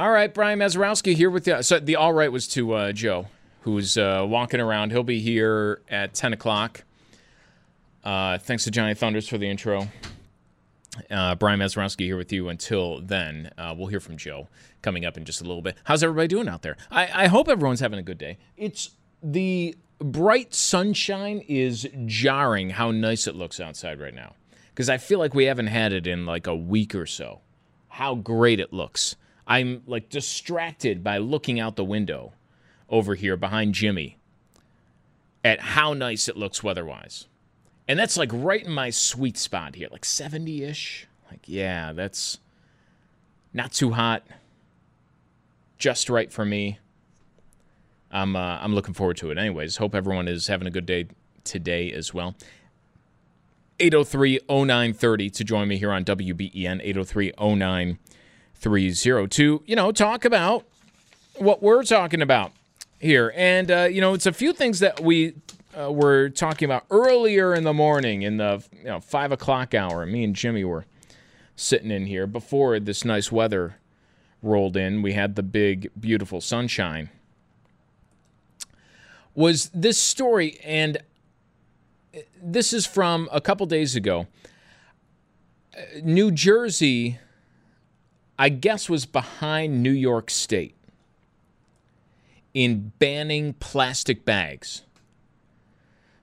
All right, Brian Mazurowski here with you. So the all right was to uh, Joe, who's uh, walking around. He'll be here at 10 o'clock. Uh, thanks to Johnny Thunders for the intro. Uh, Brian Mazurowski here with you until then. Uh, we'll hear from Joe coming up in just a little bit. How's everybody doing out there? I, I hope everyone's having a good day. It's the bright sunshine is jarring how nice it looks outside right now because I feel like we haven't had it in like a week or so. How great it looks. I'm like distracted by looking out the window over here behind Jimmy at how nice it looks weather-wise. And that's like right in my sweet spot here, like 70-ish. Like yeah, that's not too hot. Just right for me. I'm uh, I'm looking forward to it. Anyways, hope everyone is having a good day today as well. 803-0930 to join me here on WBEN 803-09 302, you know, talk about what we're talking about here. And, uh, you know, it's a few things that we uh, were talking about earlier in the morning in the you know, five o'clock hour. Me and Jimmy were sitting in here before this nice weather rolled in. We had the big, beautiful sunshine. Was this story, and this is from a couple days ago. New Jersey I guess, was behind New York State in banning plastic bags.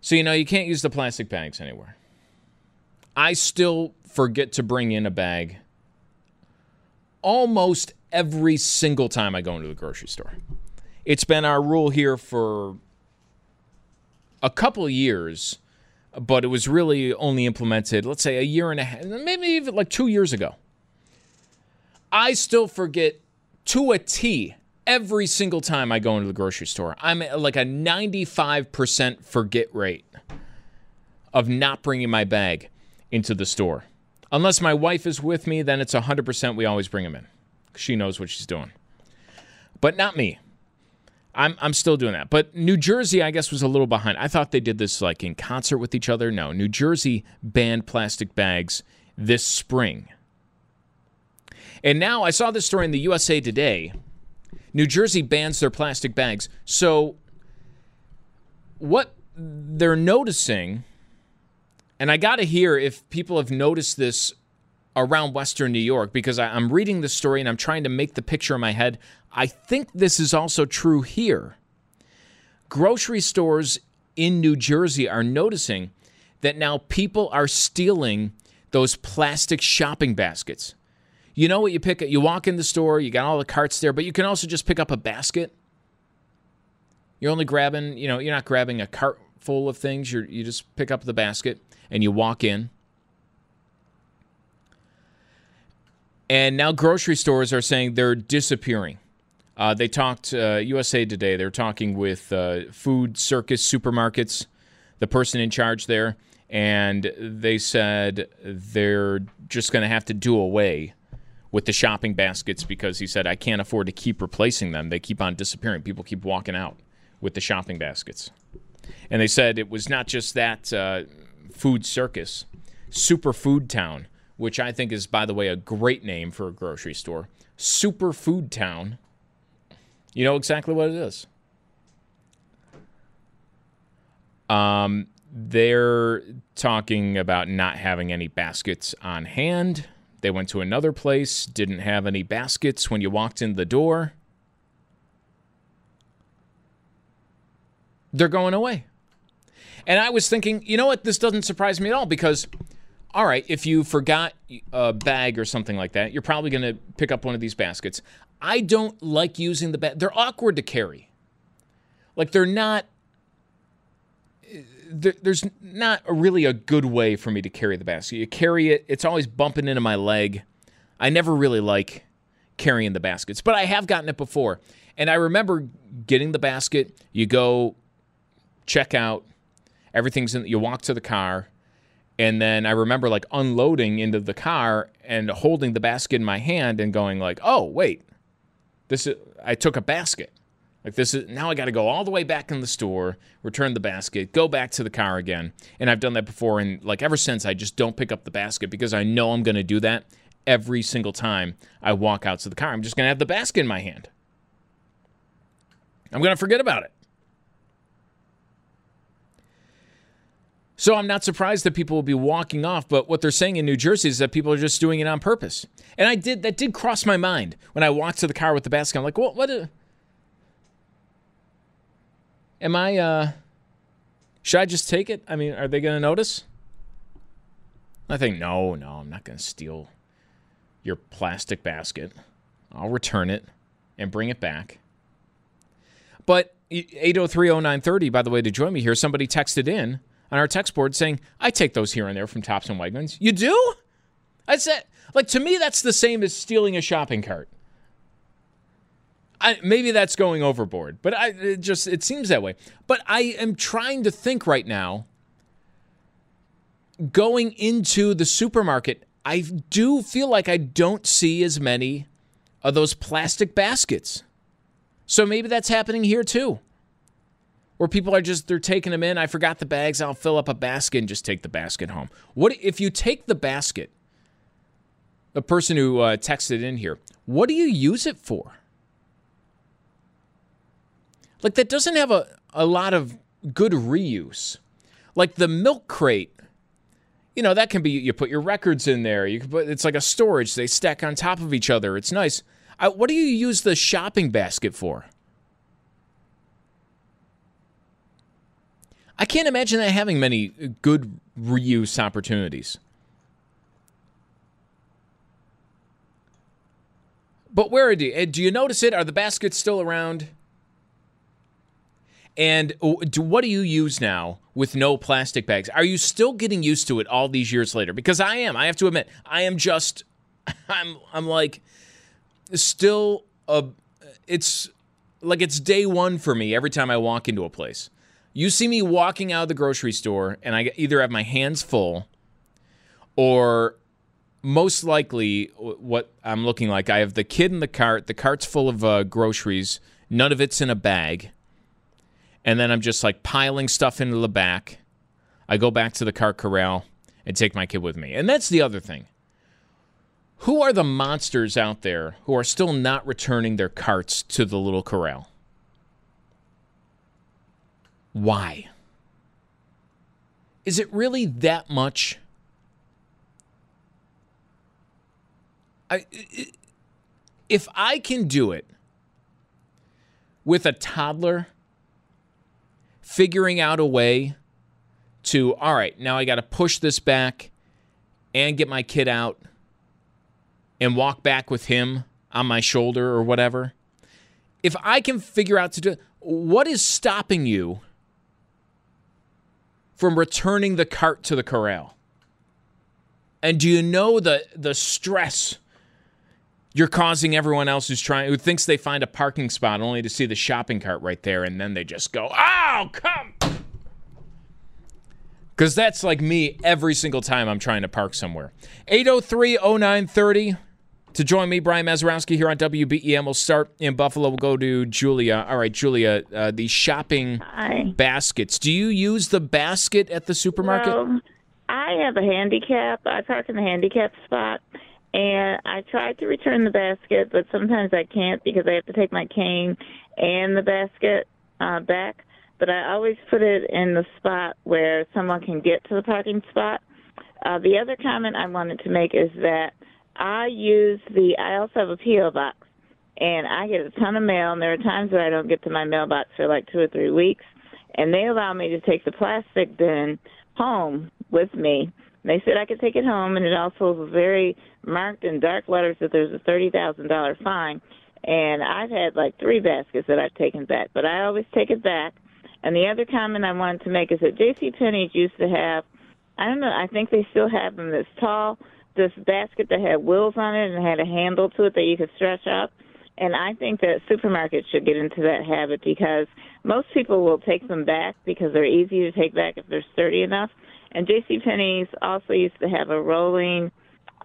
So, you know, you can't use the plastic bags anywhere. I still forget to bring in a bag almost every single time I go into the grocery store. It's been our rule here for a couple years, but it was really only implemented, let's say, a year and a half, maybe even like two years ago. I still forget to a T every single time I go into the grocery store. I'm at like a 95% forget rate of not bringing my bag into the store. Unless my wife is with me, then it's 100% we always bring them in. She knows what she's doing. But not me. I'm, I'm still doing that. But New Jersey, I guess, was a little behind. I thought they did this like in concert with each other. No, New Jersey banned plastic bags this spring. And now I saw this story in the USA Today. New Jersey bans their plastic bags. So, what they're noticing, and I got to hear if people have noticed this around Western New York, because I, am reading the story and I'm trying to make the picture in my head. I think this is also true here. Grocery stores in New Jersey are noticing that now people are stealing those plastic shopping baskets. You know what you pick? up? You walk in the store, you got all the carts there, but you can also just pick up a basket. You're only grabbing, you know, you're not grabbing a cart full of things. You you just pick up the basket and you walk in. And now grocery stores are saying they're disappearing. Uh, they talked uh, USA Today. They're talking with uh, Food Circus Supermarkets, the person in charge there, and they said they're just going to have to do away with the shopping baskets because he said, I can't afford to keep replacing them. They keep on disappearing. People keep walking out with the shopping baskets. And they said it was not just that uh, food circus, Super Food Town, which I think is, by the way, a great name for a grocery store. Super Food Town. You know exactly what it is. Um, they're talking about not having any baskets on hand They went to another place, didn't have any baskets when you walked in the door. They're going away. And I was thinking, you know what? This doesn't surprise me at all because, all right, if you forgot a bag or something like that, you're probably going to pick up one of these baskets. I don't like using the bag. They're awkward to carry. Like they're not. There's not really a good way for me to carry the basket. You carry it, it's always bumping into my leg. I never really like carrying the baskets, but I have gotten it before. And I remember getting the basket, you go check out, everything's in, you walk to the car, and then I remember like unloading into the car and holding the basket in my hand and going like, "Oh, wait. This is I took a basket." Like this is now I got to go all the way back in the store, return the basket, go back to the car again. And I've done that before and like ever since I just don't pick up the basket because I know I'm going to do that every single time I walk out to the car. I'm just going to have the basket in my hand. I'm going to forget about it. So I'm not surprised that people will be walking off, but what they're saying in New Jersey is that people are just doing it on purpose. And I did that did cross my mind when I walked to the car with the basket. I'm like, what what a, am I uh should I just take it? I mean, are they going to notice? I think no, no, I'm not going to steal your plastic basket. I'll return it and bring it back. But 8030930 by the way to join me here somebody texted in on our text board saying, I take those here and there from Tops and Wegmans. You do? I said, like, to me, that's the same as stealing a shopping cart. I, maybe that's going overboard, but I it just it seems that way. But I am trying to think right now. Going into the supermarket, I do feel like I don't see as many of those plastic baskets. So maybe that's happening here too where people are just they're taking them in. I forgot the bags. I'll fill up a basket and just take the basket home. What if you take the basket? A person who uh, texted in here. What do you use it for? Like that doesn't have a, a lot of good reuse. Like the milk crate, you know, that can be you put your records in there. You can put it's like a storage. They stack on top of each other. It's nice. I, what do you use the shopping basket for? I can't imagine that having many uh, good reuse opportunities. But where do you, eh, do you notice it? Are the baskets still around? And oh, what do you use now with no plastic bags? Are you still getting used to it all these years later? Because I am. I have to admit, I am just, I'm, I'm like, still a, it's like it's day one for me every time I walk into a place. You see me walking out of the grocery store, and I either have my hands full, or most likely what I'm looking like, I have the kid in the cart. The cart's full of uh, groceries. None of it's in a bag. And then I'm just like piling stuff into the back. I go back to the cart corral and take my kid with me. And that's the other thing. Who are the monsters out there who are still not returning their carts to the little corral? Why? Is it really that much? I, if I can do it with a toddler figuring out a way to, all right, now I got to push this back and get my kid out and walk back with him on my shoulder or whatever. If I can figure out to do what is stopping you from returning the cart to the corral? And do you know the the stress you're causing everyone else who's trying who thinks they find a parking spot only to see the shopping cart right there and then they just go, "Oh, come." Cuz that's like me every single time I'm trying to park somewhere. 8030930 to join me, Brian Mazurowski here on WBEN. We'll start in Buffalo. We'll go to Julia. All right, Julia, uh, the shopping Hi. baskets. Do you use the basket at the supermarket? I have a handicap. I park in the handicap spot, and I tried to return the basket, but sometimes I can't because I have to take my cane and the basket uh, back. But I always put it in the spot where someone can get to the parking spot. Uh, the other comment I wanted to make is that I use the. I also have a PO box, and I get a ton of mail. And there are times where I don't get to my mailbox for like two or three weeks, and they allow me to take the plastic bin home with me. They said I could take it home, and it also was very marked in dark letters that there's a thirty thousand dollar fine. And I've had like three baskets that I've taken back, but I always take it back. And the other comment I wanted to make is that J.C. Penney's used to have, I don't know, I think they still have them this tall, this basket that had wheels on it and had a handle to it that you could stretch up. And I think that supermarkets should get into that habit because most people will take them back because they're easy to take back if they're sturdy enough. And J.C. Penney's also used to have a rolling,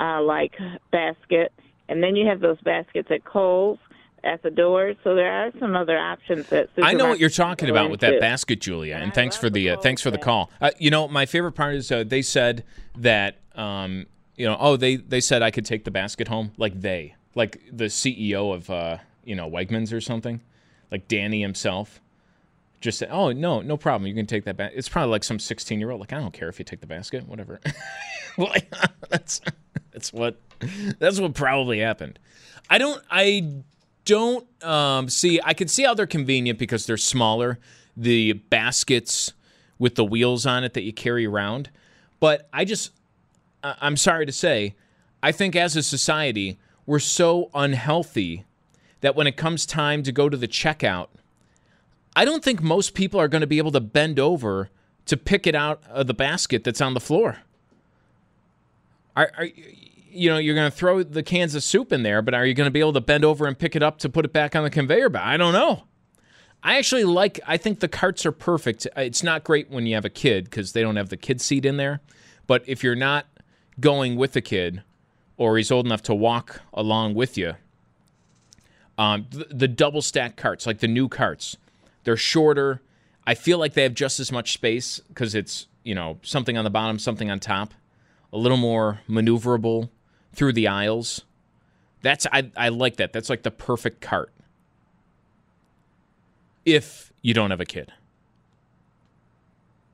uh, like basket, and then you have those baskets at Kohl's at the door. So there are some other options that I know what you're talking about with that basket, Julia. And, and thanks for the uh, thanks for the call. Uh, you know, my favorite part is uh, they said that um, you know, oh, they they said I could take the basket home. Like they, like the CEO of uh, you know Wegmans or something, like Danny himself. Just say, oh no, no problem. You can take that back. It's probably like some 16 year old. Like I don't care if you take the basket, whatever. like, that's that's what that's what probably happened. I don't. I don't um, see. I can see how they're convenient because they're smaller. The baskets with the wheels on it that you carry around. But I just, I'm sorry to say, I think as a society, we're so unhealthy that when it comes time to go to the checkout, I don't think most people are going to be able to bend over to pick it out of the basket that's on the floor. Are, are you know, you're going to throw the cans of soup in there, but are you going to be able to bend over and pick it up to put it back on the conveyor belt? I don't know. I actually like, I think the carts are perfect. It's not great when you have a kid because they don't have the kid seat in there. But if you're not going with a kid or he's old enough to walk along with you, um, the, the double stack carts, like the new carts, they're shorter. I feel like they have just as much space because it's, you know, something on the bottom, something on top, a little more maneuverable through the aisles. That's I, I like that. That's like the perfect cart. If you don't have a kid.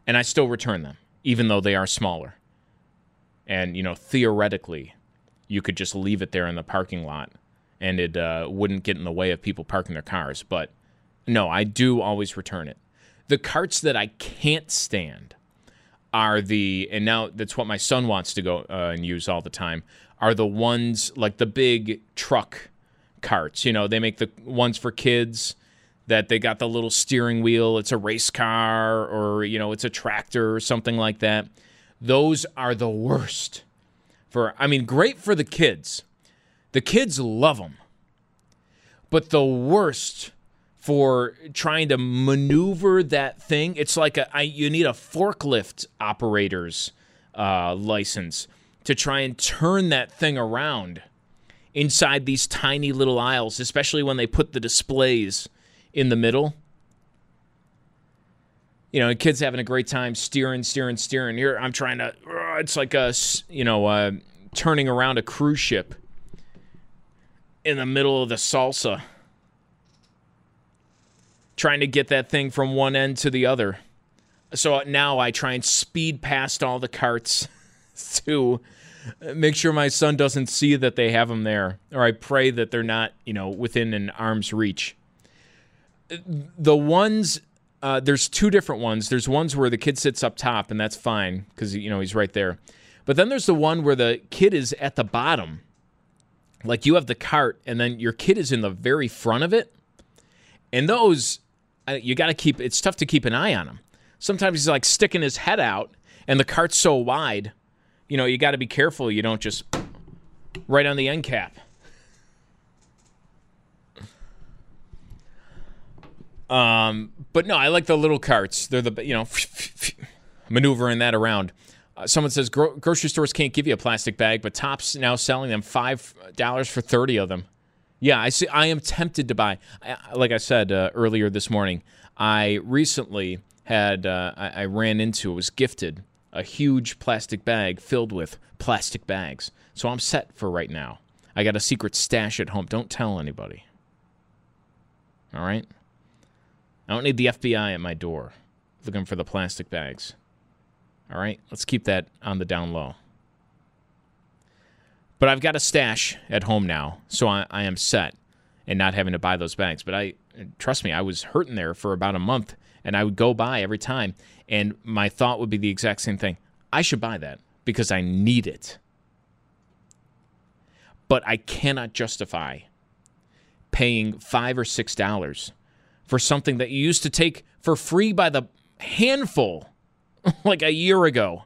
And I still return them, even though they are smaller. And, you know, theoretically, you could just leave it there in the parking lot and it uh, wouldn't get in the way of people parking their cars. But no, I do always return it. The carts that I can't stand are the, and now that's what my son wants to go uh, and use all the time, are the ones like the big truck carts. You know, they make the ones for kids that they got the little steering wheel. It's a race car or, you know, it's a tractor or something like that. Those are the worst for, I mean, great for the kids. The kids love them. But the worst for trying to maneuver that thing, it's like a, I, you need a forklift operator's uh, license to try and turn that thing around inside these tiny little aisles, especially when they put the displays in the middle. You know, kids having a great time steering, steering, steering. Here, I'm trying to. It's like a, you know, uh, turning around a cruise ship in the middle of the salsa, trying to get that thing from one end to the other. So now I try and speed past all the carts to make sure my son doesn't see that they have them there, or I pray that they're not, you know, within an arm's reach. The ones, uh, there's two different ones. There's ones where the kid sits up top, and that's fine because you know he's right there. But then there's the one where the kid is at the bottom, like you have the cart, and then your kid is in the very front of it. And those, you got to keep. It's tough to keep an eye on him. Sometimes he's like sticking his head out, and the cart's so wide you know, you got to be careful you don't just right on the end cap. Um, but no, I like the little carts. They're the you know maneuvering that around. Uh, someone says Gro- grocery stores can't give you a plastic bag, but Tops now selling them five dollars for thirty of them. Yeah, I see. I am tempted to buy. I, like I said uh, earlier this morning, I recently had uh, I, I ran into it was gifted a huge plastic bag filled with plastic bags. So I'm set for right now. I got a secret stash at home. Don't tell anybody. All right? I don't need the FBI at my door looking for the plastic bags. All right? Let's keep that on the down low. But I've got a stash at home now, so I, I am set and not having to buy those bags. But I trust me, I was hurting there for about a month, and I would go by every time, and my thought would be the exact same thing. I should buy that because I need it. But I cannot justify paying five or six dollars for something that you used to take for free by the handful like a year ago.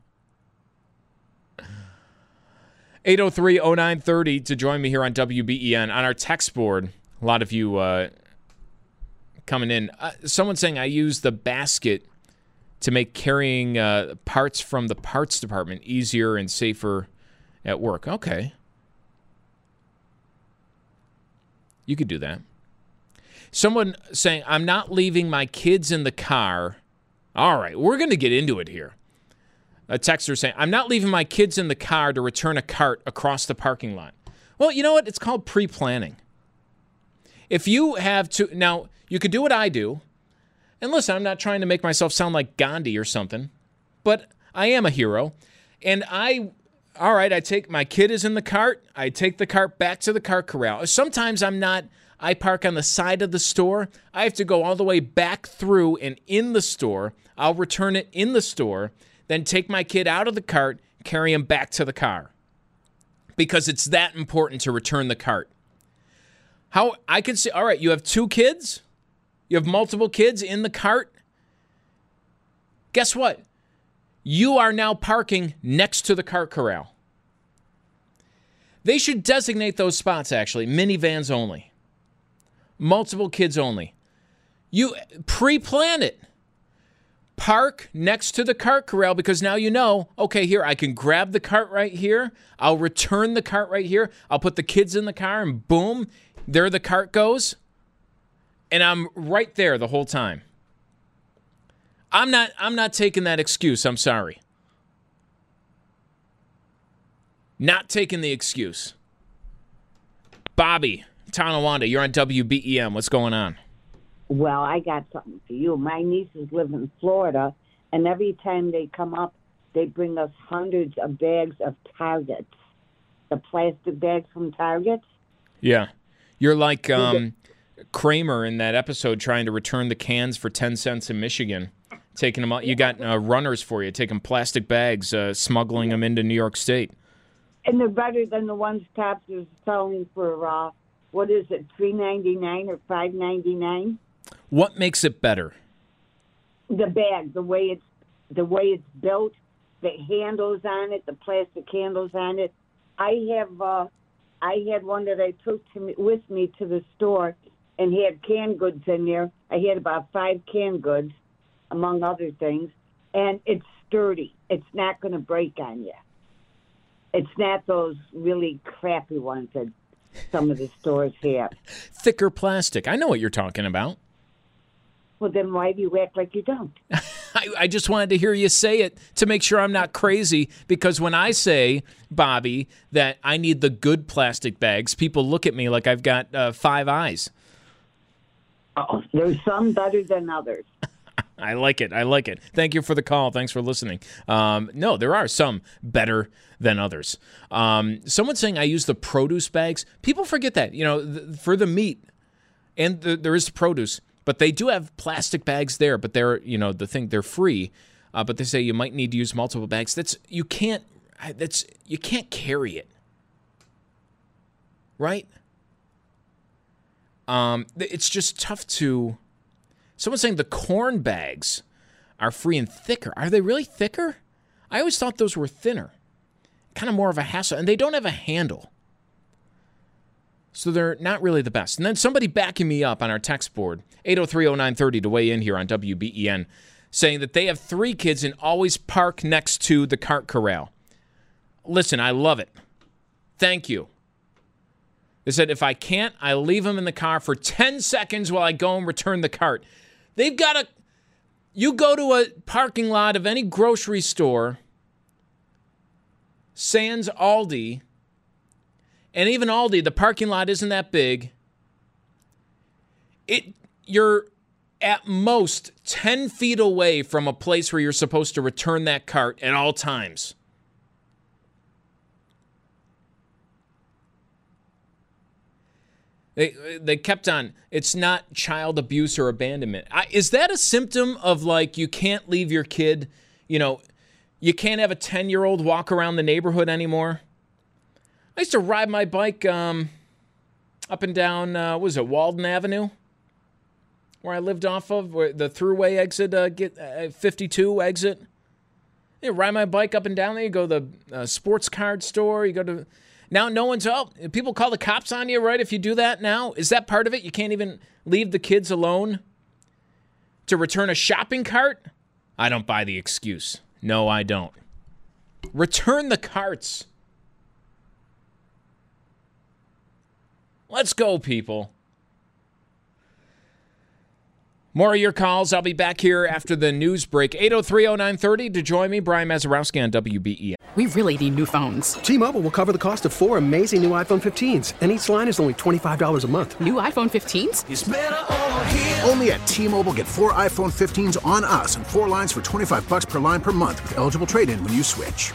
803 0930 to join me here on WBEN. On our text board, a lot of you uh, coming in. Uh, someone saying I use the basket to make carrying uh, parts from the parts department easier and safer at work. Okay. You could do that. Someone saying, I'm not leaving my kids in the car. All right, we're going to get into it here. A texter saying, I'm not leaving my kids in the car to return a cart across the parking lot. Well, you know what? It's called pre planning. If you have to, now you could do what I do. And listen, I'm not trying to make myself sound like Gandhi or something, but I am a hero. And I, all right, I take my kid is in the cart. I take the cart back to the cart corral. Sometimes I'm not, I park on the side of the store. I have to go all the way back through and in the store. I'll return it in the store, then take my kid out of the cart, carry him back to the car because it's that important to return the cart. How I can see, all right, you have two kids, you have multiple kids in the cart. Guess what? You are now parking next to the cart corral. They should designate those spots actually, minivans only, multiple kids only. You pre plan it. Park next to the cart corral because now you know, okay, here, I can grab the cart right here. I'll return the cart right here. I'll put the kids in the car and boom, there the cart goes, and I'm right there the whole time. I'm not I'm not taking that excuse. I'm sorry. Not taking the excuse. Bobby, Tonawanda, you're on WBEN. What's going on? Well, I got something for you. My nieces live in Florida, and every time they come up, they bring us hundreds of bags of Targets, the plastic bags from Targets. Yeah. You're like um, Kramer in that episode trying to return the cans for 10 cents in Michigan. Taking them out. You got uh, runners for you, taking plastic bags, uh, smuggling them into New York State. And they're better than the ones Tops is selling for, uh, what is it, three ninety nine or five ninety nine? What makes it better? The bag, the way it's the way it's built, the handles on it, the plastic handles on it. I have uh, I had one that I took to me, with me to the store and had canned goods in there. I had about five canned goods, among other things, and it's sturdy. It's not going to break on you. It's not those really crappy ones that some of the stores have. Thicker plastic. I know what you're talking about. Well, then why do you act like you don't? I, I, just wanted to hear you say it to make sure I'm not crazy. Because when I say, Bobby, that I need the good plastic bags, people look at me like I've got uh, five eyes. Oh, there's some better than others. I like it. I like it. Thank you for the call. Thanks for listening. Um, no, there are some better than others. Um, someone saying I use the produce bags. People forget that. You know, th- for the meat, and the, there is the produce but they do have plastic bags there, but they're, you know, the thing, they're free. Uh, but they say you might need to use multiple bags. That's, you can't, that's, you can't carry it. Right? Um, it's just tough to. Someone's saying the corn bags are free and thicker. Are they really thicker? I always thought those were thinner. Kind of more of a hassle. And they don't have a handle. So they're not really the best. And then somebody backing me up on our text board, 8030930 to weigh in here on WBEN, saying that they have three kids and always park next to the cart corral. Listen, I love it. Thank you. They said if I can't, I leave them in the car for 10 seconds while I go and return the cart. They've got a you go to a parking lot of any grocery store, Sans Aldi, and even Aldi, the parking lot isn't that big. It you're at most 10 feet away from a place where you're supposed to return that cart at all times. They they kept on. It's not child abuse or abandonment. I, is that a symptom of like you can't leave your kid? You know, you can't have a ten year old walk around the neighborhood anymore. I used to ride my bike um, up and down. Uh, what was it Walden Avenue, where I lived off of, where the throughway exit, uh, get uh, 52 exit. You ride my bike up and down there. You go to the uh, sports card store. You go to now. No one's oh, people call the cops on you, right? If you do that now, is that part of it? You can't even leave the kids alone to return a shopping cart. I don't buy the excuse. No, I don't. Return the carts. Let's go, people. More of your calls. I'll be back here after the news break. 8030930 to join me, Brian Mazarowski on WBEN. We really need new phones. T-Mobile will cover the cost of four amazing new iPhone 15s, and each line is only $25 a month. New iPhone 15s? Only at T-Mobile get four iPhone 15s on us and four lines for 25 bucks per line per month with eligible trade-in when you switch.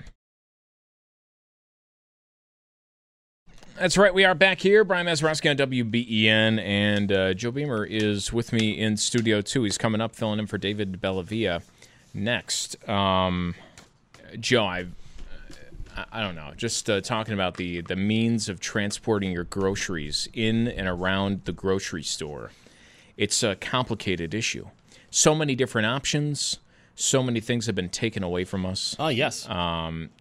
That's right. We are back here. Brian Mazarowski on WBEN, and uh, Joe Beamer is with me in studio too. He's coming up, filling in for David Bellavia next. Um, Joe, I, I don't know, just uh, talking about the the means of transporting your groceries in and around the grocery store. It's a complicated issue. So many different options. So many things have been taken away from us. Oh yes. Um,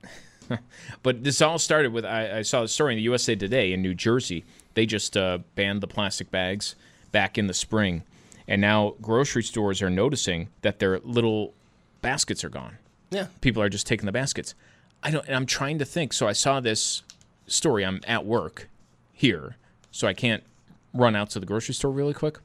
but this all started with I, I, saw a story in the USA Today in New Jersey. They just uh, banned the plastic bags back in the spring, and now grocery stores are noticing that their little baskets are gone. Yeah, people are just taking the baskets. I don't. And I'm trying to think. So I saw this story. I'm at work here, so I can't run out to the grocery store really quick.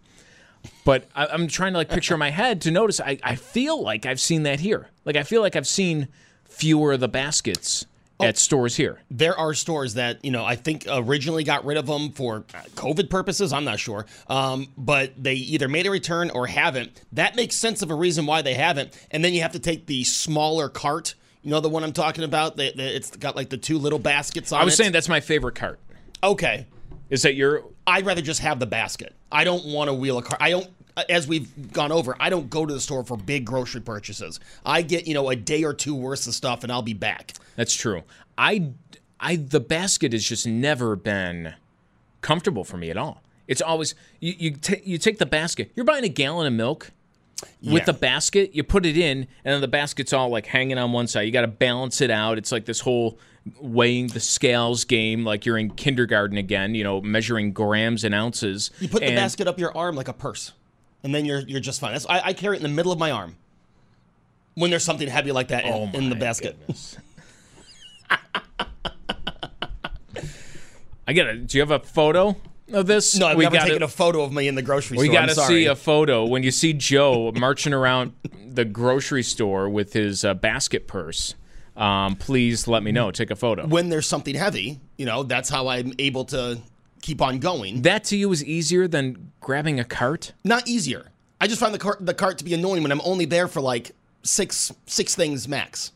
But I, am trying to like picture in my head to notice. I, I feel like I've seen that here. Like I feel like I've seen fewer of the baskets oh, at stores here. There are stores that you know I think originally got rid of them for COVID purposes. I'm not sure, um, but they either made a return or haven't. That makes sense of a reason why they haven't. And then you have to take the smaller cart. You know the one I'm talking about. That it's got like the two little baskets on. I was it. saying that's my favorite cart. Okay. Is that your? I'd rather just have the basket. I don't want to wheel a cart. I don't as we've gone over, I don't go to the store for big grocery purchases. I get, you know, a day or two worth of stuff and I'll be back. That's true. I, I, the basket has just never been comfortable for me at all. It's always you you, t- you take the basket. You're buying a gallon of milk yeah. with the basket. You put it in, and then the basket's all like hanging on one side. You got to balance it out. It's like this whole weighing the scales game, like you're in kindergarten again. You know, measuring grams and ounces. You put and, the basket up your arm like a purse and then you're you're just fine. That's, I, I, carry it in the middle of my arm when there's something heavy like that in, oh in the basket. I get it. Do you have a photo of this? No, I've we never taken a photo of me in the grocery we store. We got to see a photo when you see Joe marching around the grocery store with his uh, basket purse. Um, please let me know. Take a photo. When there's something heavy, you know, that's how I'm able to keep on going. That to you is easier than grabbing a cart? Not easier. I just find the cart the cart to be annoying when I'm only there for like six six things max.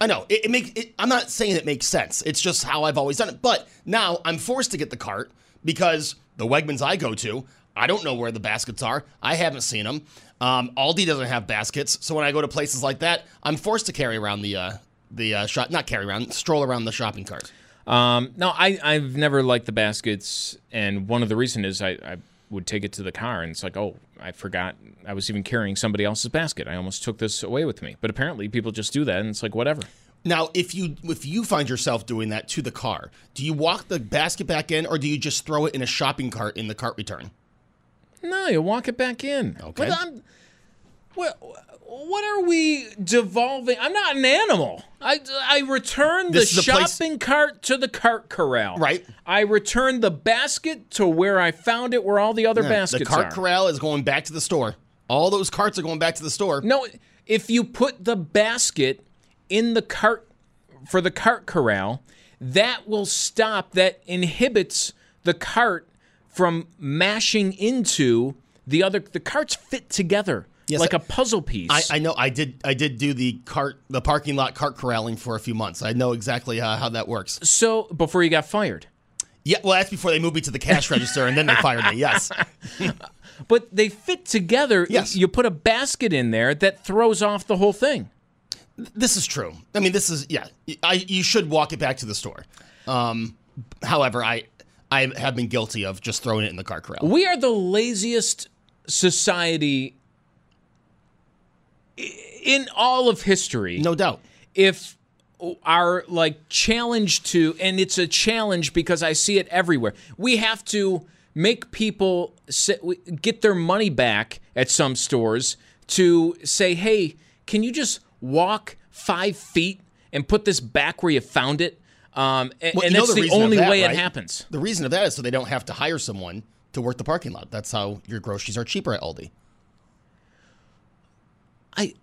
I know it, it makes. It, I'm not saying it makes sense. It's just how I've always done it. But now I'm forced to get the cart because the Wegmans I go to, I don't know where the baskets are. I haven't seen them. Um, Aldi doesn't have baskets, so when I go to places like that, I'm forced to carry around the uh, the uh, shop, not carry around, stroll around the shopping cart. Um, no, I, I've never liked the baskets, and one of the reasons is I, I would take it to the car, and it's like, oh, I forgot I was even carrying somebody else's basket. I almost took this away with me. But apparently, people just do that, and it's like whatever. Now, if you if you find yourself doing that to the car, do you walk the basket back in, or do you just throw it in a shopping cart in the cart return? No, you walk it back in. Okay. But I'm, what, are we devolving? I'm not an animal. I, I return the is place- shopping cart to the cart corral. Right. I return the basket to where I found it, where all the other Yeah, baskets are. the cart are. corral is going back to the store. All those carts are going back to the store. No, if you put the basket in the cart for the cart corral, that will stop. That inhibits the cart from mashing into the other. The carts fit together Yes, like I- a puzzle piece. I, I know. I did. I did do the cart, the parking lot cart corralling for a few months. I know exactly uh, how that works. so before you got fired, Yeah. Well, that's before they moved me to the cash register, and then they fired me. Yes. but they fit together. Yes. You put a basket in there that throws off the whole thing. This is true. I mean, this is yeah. I you should walk it back to the store. Um, however, I I have been guilty of just throwing it in the cart corral. We are the laziest society in all of history. No doubt. If our like challenge to and it's a challenge because I see it everywhere. We have to make people sit, get their money back at some stores to say, "Hey, can you just walk 5 feet and put this back where you found it?" Um, and Well, and that's the, of only that, way right? it happens. The reason of that is so they don't have to hire someone to work the parking lot. That's how your groceries are cheaper at Aldi. I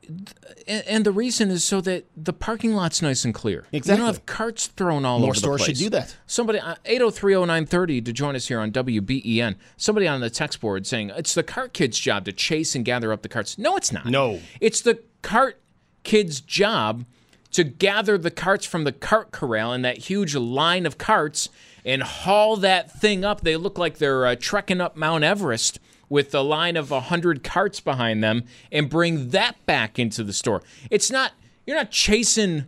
and, the reason is so that the parking lot's nice and clear. Exactly. You don't have carts thrown all More over the place. More stores should do that. Somebody uh, 8030930 to join us here on WBEN. Somebody on the text board saying it's the cart kid's job to chase and gather up the carts. No, it's not. No. It's the cart kid's job to gather the carts from the cart corral in that huge line of carts and haul that thing up. They look like they're uh, trekking up Mount Everest with a line of 100 carts behind them and bring that back into the store. It's not, you're not chasing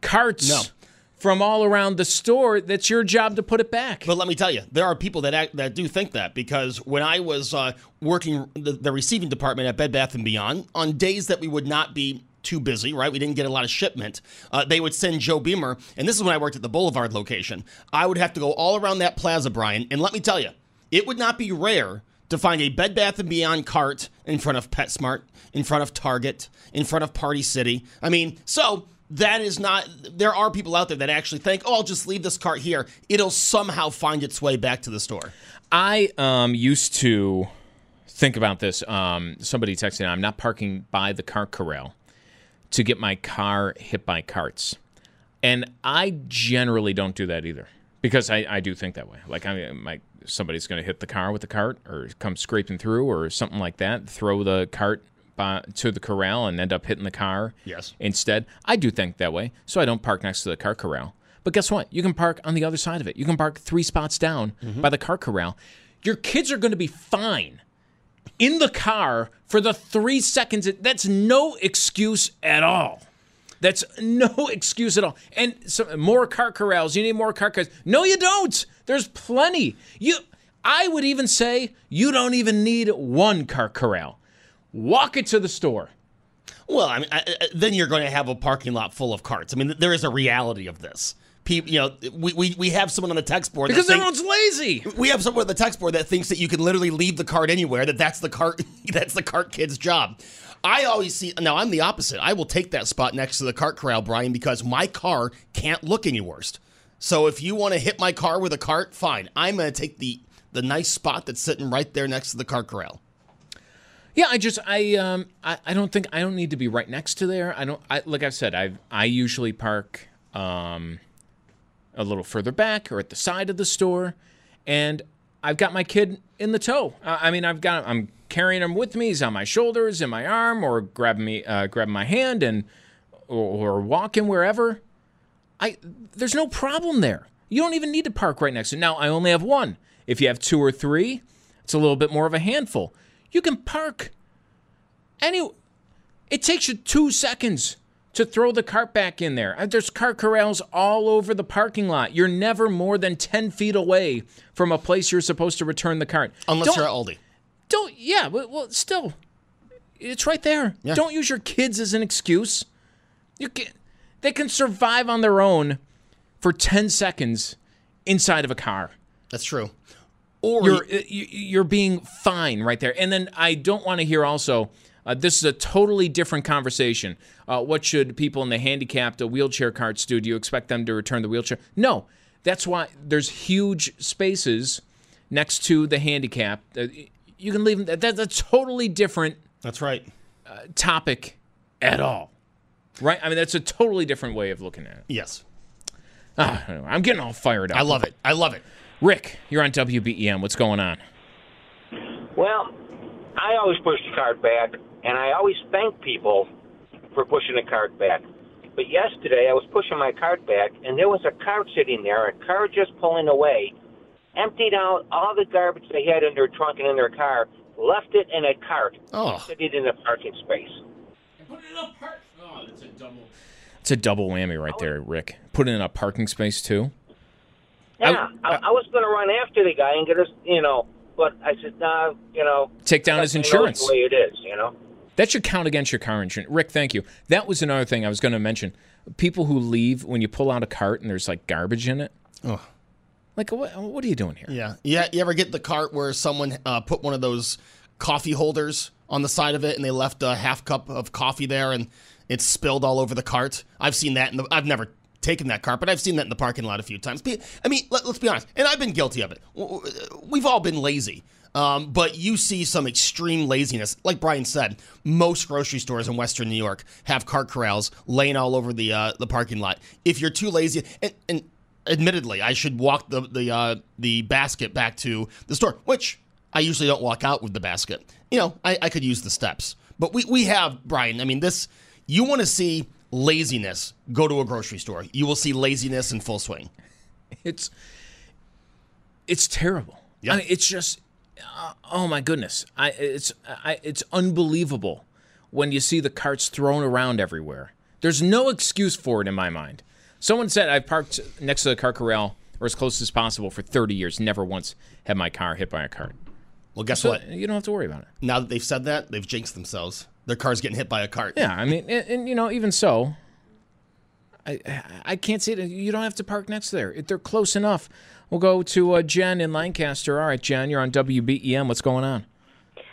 carts No. from all around the store. That's your job to put it back. But let me tell you, there are people that act, that do think that because when I was uh, working the, the receiving department at Bed Bath and Beyond, on days that we would not be too busy, right? We didn't get a lot of shipment. Uh, they would send Joe Beamer, and this is when I worked at the Boulevard location. I would have to go all around that plaza, Brian, and let me tell you, it would not be rare to find a Bed Bath and Beyond cart in front of PetSmart, in front of Target, in front of Party City. I mean, so that is not there are people out there that actually think oh i'll just leave this cart here it'll somehow find its way back to the store I um, used to think about this. Um, somebody texted, I'm not parking by the cart corral to get my car hit by carts. And I generally don't do that either because I, I do think that way. Like, I mean, my, somebody's going to hit the car with the cart or come scraping through or something like that, throw the cart by, to the corral and end up hitting the car Yes. instead. I do think that way. So I don't park next to the car corral. But guess what? You can park on the other side of it. You can park three spots down mm-hmm. by the car corral. Your kids are going to be fine in the car for the three seconds. That's no excuse at all. That's no excuse at all. And so more cart corrals. You need more cart corrals. No, you don't. There's plenty. You, I would even say you don't even need one cart corral. Walk it to the store. well i mean I, I- then you're going to have a parking lot full of carts i mean there is a reality of this people you know we, we, we have someone on the text board Because think- everyone's lazy. we have someone on the text board that thinks that you can literally leave the cart anywhere that that's the cart that's the cart kid's job i always see now i'm the opposite i will take that spot next to the cart corral brian because my car can't look any worse so if you want to hit my car with a cart fine i'm to take the the nice spot that's sitting right there next to the cart corral Yeah, I just I um I, I don't think I don't need to be right next to there. I don't I like I've said I I usually park um a little further back or at the side of the store, and I've got my kid in the tow. Uh, I mean I've got I'm carrying him with me. He's on my shoulders, in my arm, or grabbing me uh, grabbing my hand and or, or walking wherever. I there's no problem there. You don't even need to park right next to. Now I only have one. If you have two or three, it's a little bit more of a handful. You can park any. It takes you two seconds to throw the cart back in there. Uh, There's cart corrals all over the parking lot. You're never more than 10 feet away from a place you're supposed to return the cart. Unless Don't- you're at Aldi. Don't, yeah, well, still, it's right there. Yeah. Don't use your kids as an excuse. You can, they can survive on their own for 10 seconds inside of a car. That's true. Or You're, uh, you- you're being fine right there. And then I don't want to hear also, uh, this is a totally different conversation. Uh, what should people in the handicapped wheelchair carts do? Do you expect them to return the wheelchair? No. That's why there's huge spaces next to the handicap. Uh, you can leave them. That, that's a totally different That's right. topic at all. Right? I mean, that's a totally different way of looking at it. Yes. Ah, I'm getting all fired up. I love it. I love it. Rick, you're on WBEN. What's going on? Well, I always push the cart back, and I always thank people for pushing the cart back. But yesterday, I was pushing my cart back, and there was a cart sitting there, a car just pulling away, emptied out all the garbage they had in their trunk and in their car, left it in a cart, Oh. put it in a parking oh, space. It's a double whammy right there, Rick. Put it in a parking space too. Yeah, I, I, was going to run after the guy and get us, you know, but I said, nah, you know, Take down that's his the insurance. way it is, you know. That should count against your car insurance. Rick, thank you. That was another thing I was going to mention. People who leave when you pull out a cart and there's like garbage in it. Oh. Like, what, what are you doing here? Yeah. Yeah. You ever get the cart where someone uh, put one of those coffee holders on the side of it and they left a half cup of coffee there and it's spilled all over the cart? I've seen that. The, I've never taken that cart, but I've seen that in the parking lot a few times. I mean, let, us be honest, and I've been guilty of it. We've all been lazy. Um, but you see some extreme laziness. Like Brian said, most grocery stores in Western New York have cart corrals laying all over the uh, the parking lot. If you're too lazy, and, and admittedly, I should walk the the uh, the basket back to the store, which I usually don't walk out with the basket. You know, I, I could use the steps, but we we have Brian. I mean, this you want to see laziness? Go to a grocery store. You will see laziness in full swing. It's it's terrible. Yeah. I mean, it's just uh, oh my goodness. I it's I it's unbelievable when you see the carts thrown around everywhere. There's no excuse for it in my mind. Someone said I've parked next to the car corral or as close as possible for 30 years. Never once had my car hit by a cart. Well, guess So what? You don't have to worry about it. Now that they've said that, they've jinxed themselves. Their car's getting hit by a cart. Yeah, I mean, and, and, you know, even so, I I can't see it. You don't have to park next to there. If they're close enough. We'll go to uh, Jen in Lancaster. All right, Jen, you're on WBEN. What's going on?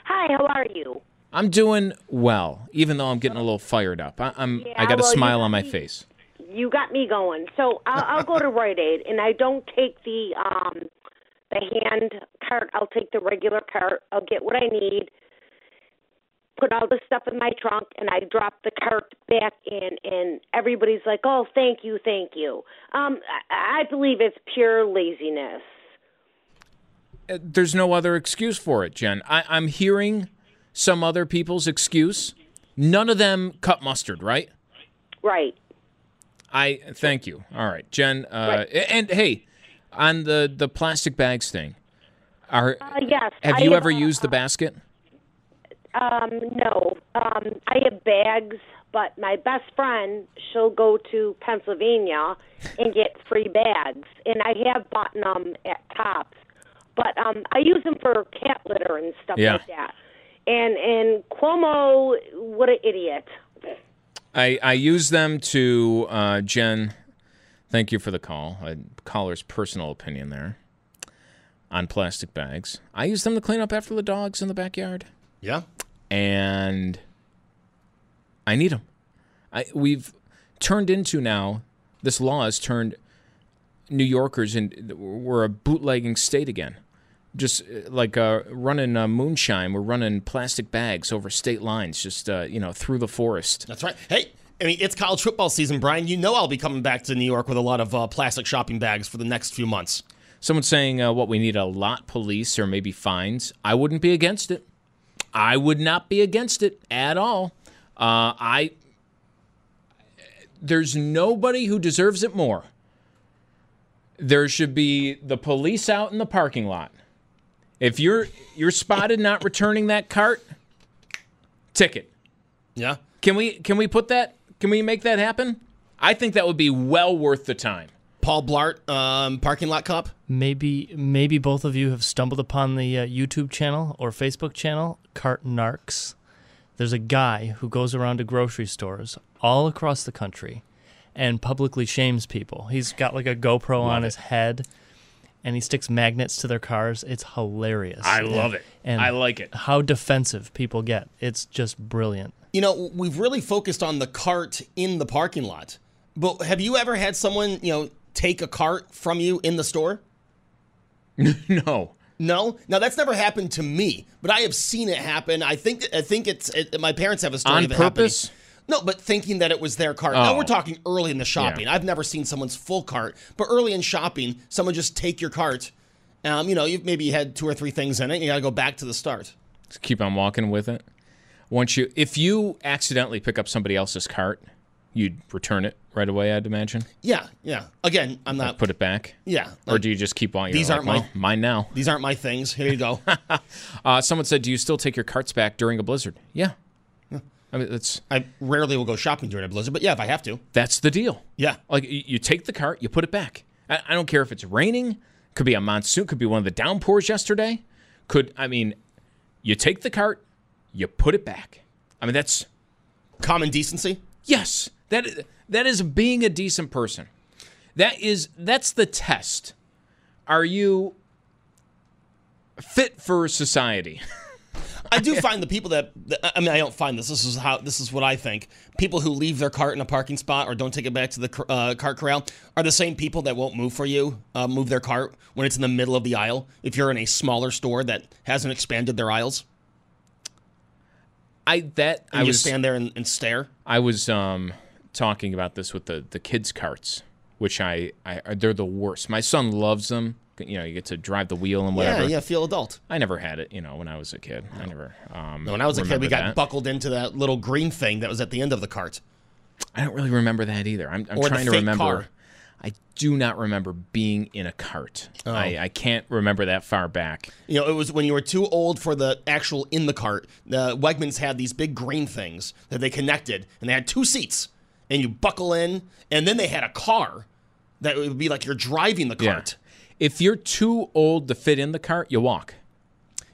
Hi, how are you? I'm doing well, even though I'm getting a little fired up. I, I'm I got a well, you smile on my me- face. You got me going. So I'll, I'll go to Rite Aid, and I don't take the um the hand cart. I'll take the regular cart. I'll get what I need, put all the stuff in my trunk, and I drop the cart back in. And everybody's like, "Oh, thank you, thank you." Um, I, I believe it's pure laziness. Uh, There's no other excuse for it, Jen. I, I'm hearing some other people's excuse. None of them cut mustard, right? Right. I thank you. All right, Jen. Uh, And hey, on the the plastic bags thing, are Uh, yes. have I you ever uh, used the basket? Um, no. Um, I have bags, but my best friend, she'll go to Pennsylvania and get free bags, and I have bought them at Tops, but um, I use them for cat litter and stuff Yeah. like that. And and Cuomo, what an idiot! I, I use them to uh, Jen. Thank you for the call. A caller's personal opinion there on plastic bags. I use them to clean up after the dogs in the backyard. Yeah. And I need them. I, we've turned into now, this law has turned New Yorkers and we're a bootlegging state again. Just uh, like uh, running uh, moonshine, we're running plastic bags over state lines, just uh, you know through the forest. That's right. Hey, I mean, it's college football season, Brian. You know I'll be coming back to New York with a lot of uh, plastic shopping bags for the next few months. Someone's saying uh, what we need a lot police or maybe fines. I wouldn't be against it. I would not be against it at all. Uh, I there's nobody who deserves it more. There should be the police out in the parking lot If you're you're spotted not returning that cart, ticket. Yeah. Can we can we put that? Can we make that happen? I think that would be well worth the time. Paul Blart, um, parking lot cop. Maybe maybe both of you have stumbled upon the uh, YouTube channel or Facebook channel Cart Narcs. There's a guy who goes around to grocery stores all across the country and publicly shames people. He's got like a GoPro on his head and he sticks magnets to their cars. It's hilarious. I love it. And I like it. How defensive people get. It's just brilliant. You know, we've really focused on the cart in the parking lot. But have you ever had someone, you know, take a cart from you in the store? no. No, now that's never happened to me, but I have seen it happen. I think I think it's it, my parents have a story On of it purpose? happening. No, but thinking that it was their cart. Oh. Now we're talking early in the shopping. I've never seen someone's full cart, but early in shopping, someone just take your cart. Um, you know, you maybe had two or three things in it. And you got to go back to the start. Just keep on walking with it. Once you, if you accidentally pick up somebody else's cart, you'd return it right away. I'd imagine. Yeah, yeah. Again, I'm not. Put it back. Yeah. Or do you just keep on? These like, aren't my- "Well, mine now. These aren't my things. Here you go. Uh, someone said, "Do you still take your carts back during a blizzard?" Yeah. I mean, that's I rarely will go shopping during a blizzard, but yeah, if I have to. that's the deal. Yeah. Like you take the cart, you put it back. I, I don't care if it's raining. Could be a monsoon. Could be one of the downpours yesterday. Could I mean, you take the cart, you put it back. I mean, that's common decency. Yes, that that is being a decent person. That is that's the test. Are you fit for society? I do find the people that I mean, I don't find this. This is how this is what I think. People who leave their cart in a parking spot or don't take it back to the uh, cart corral are the same people that won't move for you, uh, move their cart when it's in the middle of the aisle. If you're in a smaller store that hasn't expanded their aisles, I that and I you was stand there and, and stare. I was um talking about this with the the kids carts, which I, I they're the worst. My son loves them. You know, you get to drive the wheel and whatever. Yeah, yeah, feel adult. I never had it. You know, when I was a kid, I never. Um, When I was a kid, we got that. buckled into that little green thing that was at the end of the cart. I don't really remember that either. I'm, I'm Or the trying to remember. car. I do not remember being in a cart. Oh. I, I can't remember that far back. You know, it was when you were too old for the actual in the cart. The Wegmans had these big green things that they connected, and they had two seats, and you buckle in, and then they had a car that would be like you're driving the cart. If you're too old to fit in the cart, you walk.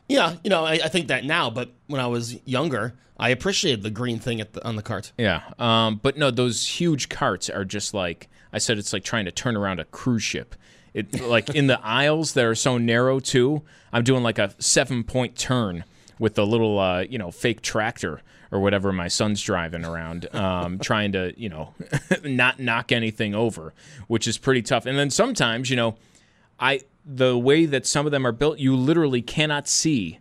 Yeah, you know, I, I think that now, but when I was younger, I appreciated the green thing at the, on the cart. Yeah. Um, but no, those huge carts are just like I said. It's like trying to turn around a cruise ship. It like in the aisles that are so narrow too. I'm doing like a seven point turn with the little uh, you know fake tractor or whatever my son's driving around, um, trying to you know not knock anything over, which is pretty tough. And then sometimes you know, I the way that some of them are built, you literally cannot see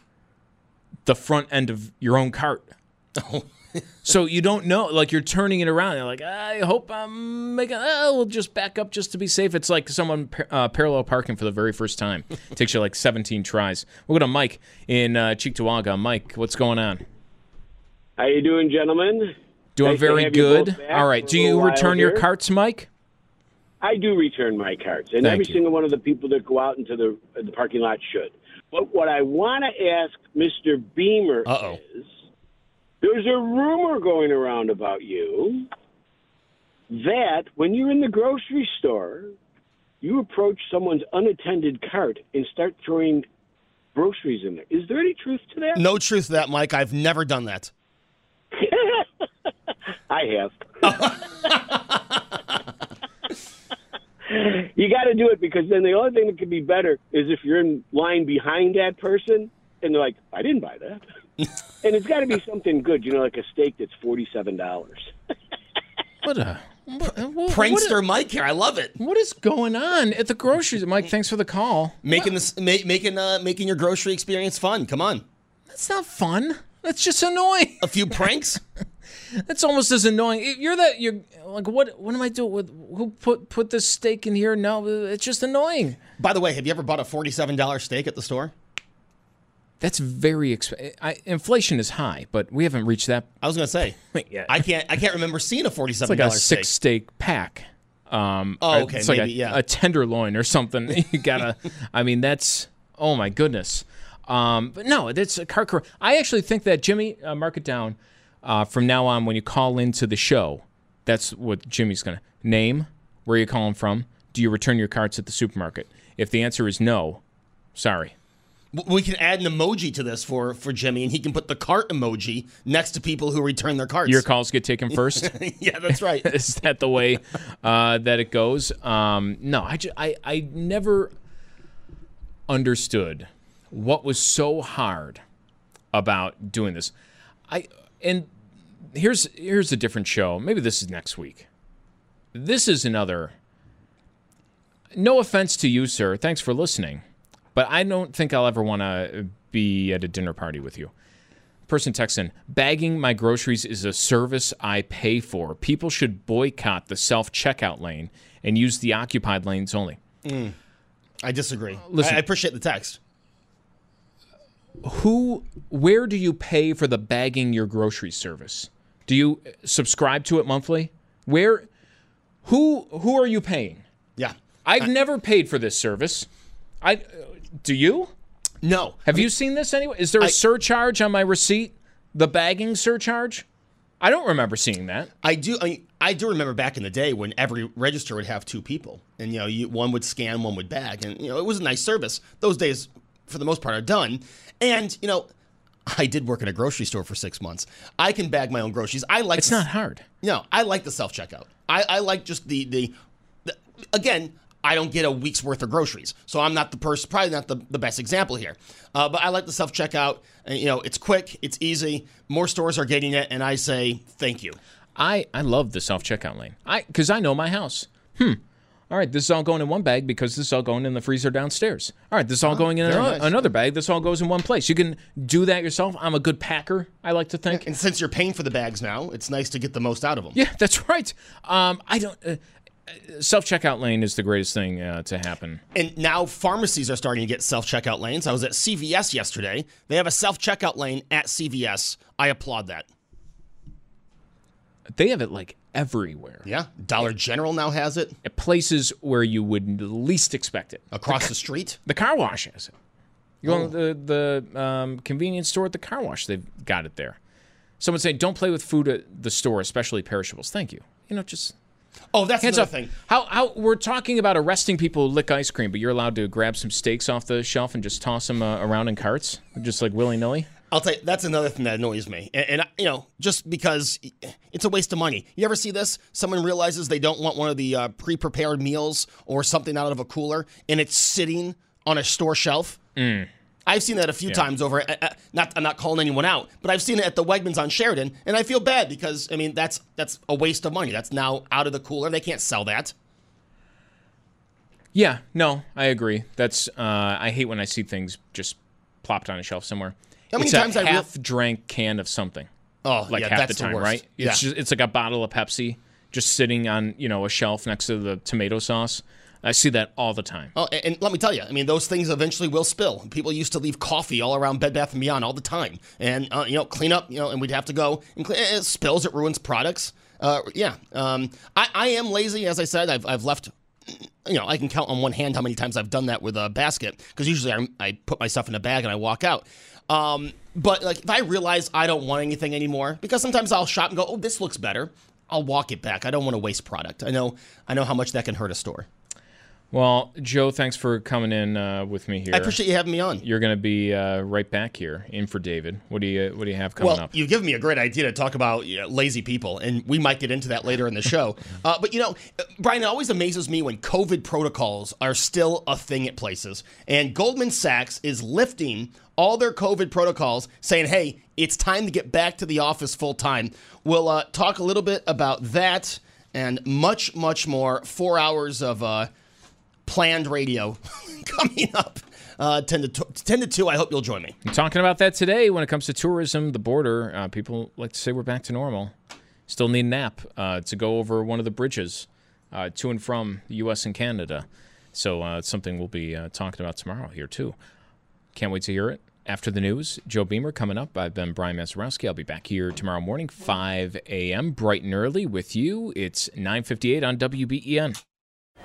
the front end of your own cart. so you don't know, like you're turning it around. You're like, I hope I'm making. Oh, we'll just back up just to be safe. It's like someone par- uh, parallel parking for the very first time. It takes you like 17 tries. We'll go to Mike in uh, Cheektowaga. Mike, what's going on? How you doing, gentlemen? Doing Nice very have you both good. All right. Do you return your carts, Mike? I do return my carts, and Thank every you. single one of the people that go out into the the parking lot should. But what I want to ask Mr. Beamer is, there's a rumor going around about you that when you're in the grocery store, you approach someone's unattended cart and start throwing groceries in there. Is there any truth to that? No truth to that, Mike. I've never done that. I have. you got to do it because then the only thing that could be better is if you're in line behind that person and they're like, "I didn't buy that," and it's got to be something good, you know, like a steak that's forty-seven dollars. What a Prankster Mike here. I love it. What is going on at the groceries? Mike, thanks for the call. Making this, ma- making, uh, making your grocery experience fun. Come on. That's not fun. That's just annoying. A few pranks. That's almost as annoying. If You're that. You're like, what? What am I doing? With, who put put this steak in here? No, it's just annoying. By the way, have you ever bought a forty-seven dollar steak at the store? That's very expensive. I, inflation is high, but we haven't reached that. I was gonna say. yeah. I can't. I can't remember seeing a It's forty-seven like a dollar steak. six steak pack. Um, Oh, okay, It's like maybe, a, yeah. a tenderloin or something. You gotta. I mean, that's. Oh my goodness. Um, but no, it's a car. car. I actually think that Jimmy, uh, mark it down. Uh, from now on, when you call into the show, that's what Jimmy's gonna name. Where you're calling from? Do you return your carts at the supermarket? If the answer is no, sorry. We can add an emoji to this for for Jimmy, and he can put the cart emoji next to people who return their carts. Your calls get taken first. yeah, that's right. is that the way uh, that it goes? Um, no, I, ju- I I never understood what was so hard about doing this. I and here's here's a different show. Maybe this is next week. This is another. No offense to you, sir. Thanks for listening, but I don't think I'll ever want to be at a dinner party with you. Person texts in, bagging my groceries is a service I pay for. People should boycott the self checkout lane and use the occupied lanes only. Mm. I disagree. Listen- I, I appreciate the text. Who, where do you pay for the bagging your grocery service? Do you subscribe to it monthly? Where, who, who are you paying? Yeah. I've never paid for this service. I, do you? No. Have you seen this anyway? Is there a surcharge on my receipt? The bagging surcharge? I don't remember seeing that. I do. I, I do remember back in the day when every register would have two people, and you know, you, one would scan, one would bag, and you know, it was a nice service. Those days, for the most part, are done. And you know, I did work in a grocery store for six months. I can bag my own groceries. I like. It's not hard. No, I like the self checkout. I, I like just the, the the again. I don't get a week's worth of groceries, so I'm not the person. Probably not the, the best example here. Uh, but I like the self checkout. And, you know, it's quick, it's easy. More stores are getting it, and I say thank you. I, I love the self checkout lane. I because I know my house. Hmm. All right, this is all going in one bag because this is all going in the freezer downstairs. All right, this is all going in another, nice. another bag. This all goes in one place. You can do that yourself. I'm a good packer. I like to think. And since you're paying for the bags now, it's nice to get the most out of them. Yeah, that's right. Um, I don't. Uh, self checkout lane is the greatest thing uh, to happen. And now pharmacies are starting to get self checkout lanes. I was at CVS yesterday. They have a self checkout lane at CVS. I applaud that. They have it like everywhere. Yeah. Dollar General now has it. At places where you would least expect it. Across the street? The car wash has it. You Oh. go to the, the um, convenience store at the car wash, they've got it there. Someone saying, don't play with food at the store, especially perishables. Thank you. You know, just. Oh, that's hands another off. thing. How, how we're talking about arresting people who lick ice cream, but you're allowed to grab some steaks off the shelf and just toss them uh, around in carts, just like willy nilly. I'll tell you, that's another thing that annoys me. And, and, you know, just because it's a waste of money. You ever see this? Someone realizes they don't want one of the uh, pre prepared meals or something out of a cooler, and it's sitting on a store shelf. Mm. I've seen that a few Yeah. times over. uh, uh, Not, I'm not calling anyone out, but I've seen it at the Wegmans on Sheridan, and I feel bad because I mean that's that's a waste of money. That's now out of the cooler. They can't sell that. Yeah, no, I agree. That's uh, I hate when I see things just plopped on a shelf somewhere. How many it's times a I real- half-drank can of something. Oh, like yeah, half that's the the time, worst. right? Yeah. It's just it's like a bottle of Pepsi just sitting on you know a shelf next to the tomato sauce. I see that all the time. Oh, and, and let me tell you, I mean, those things eventually will spill. People used to leave coffee all around Bed Bath and Beyond all the time, and uh, you know, clean up, you know, and we'd have to go and clean. It spills, it ruins products. Uh, yeah, um, I, I am lazy, as I said. I've, I've left. You know, I can count on one hand how many times I've done that with a basket because usually I, I put my stuff in a bag and I walk out. Um, but like, if I realize I don't want anything anymore, because sometimes I'll shop and go, "Oh, this looks better," I'll walk it back. I don't want to waste product. I know, I know how much that can hurt a store. Well, Joe, thanks for coming in uh, with me here. I appreciate you having me on. You're going to be uh, right back here in for David. What do you What do you have coming well, up? you've given me a great idea to talk about you know, lazy people, and we might get into that later in the show. uh, but you know, Brian, it always amazes me when COVID protocols are still a thing at places, and Goldman Sachs is lifting all their COVID protocols, saying, "Hey, it's time to get back to the office full time." We'll uh, talk a little bit about that and much, much more. Four hours of uh, planned radio coming up. Uh, 10 to t- 10 to 2. I hope you'll join me. I'm talking about that today when it comes to tourism, the border. Uh, people like to say we're back to normal. Still need an app uh, to go over one of the bridges uh, to and from the U.S. and Canada. So uh, it's something we'll be uh, talking about tomorrow here, too. Can't wait to hear it. After the news, Joe Beamer coming up. I've been Brian Mazeroski. I'll be back here tomorrow morning, 5 a.m., bright and early with you. It's 9.58 on WBEN.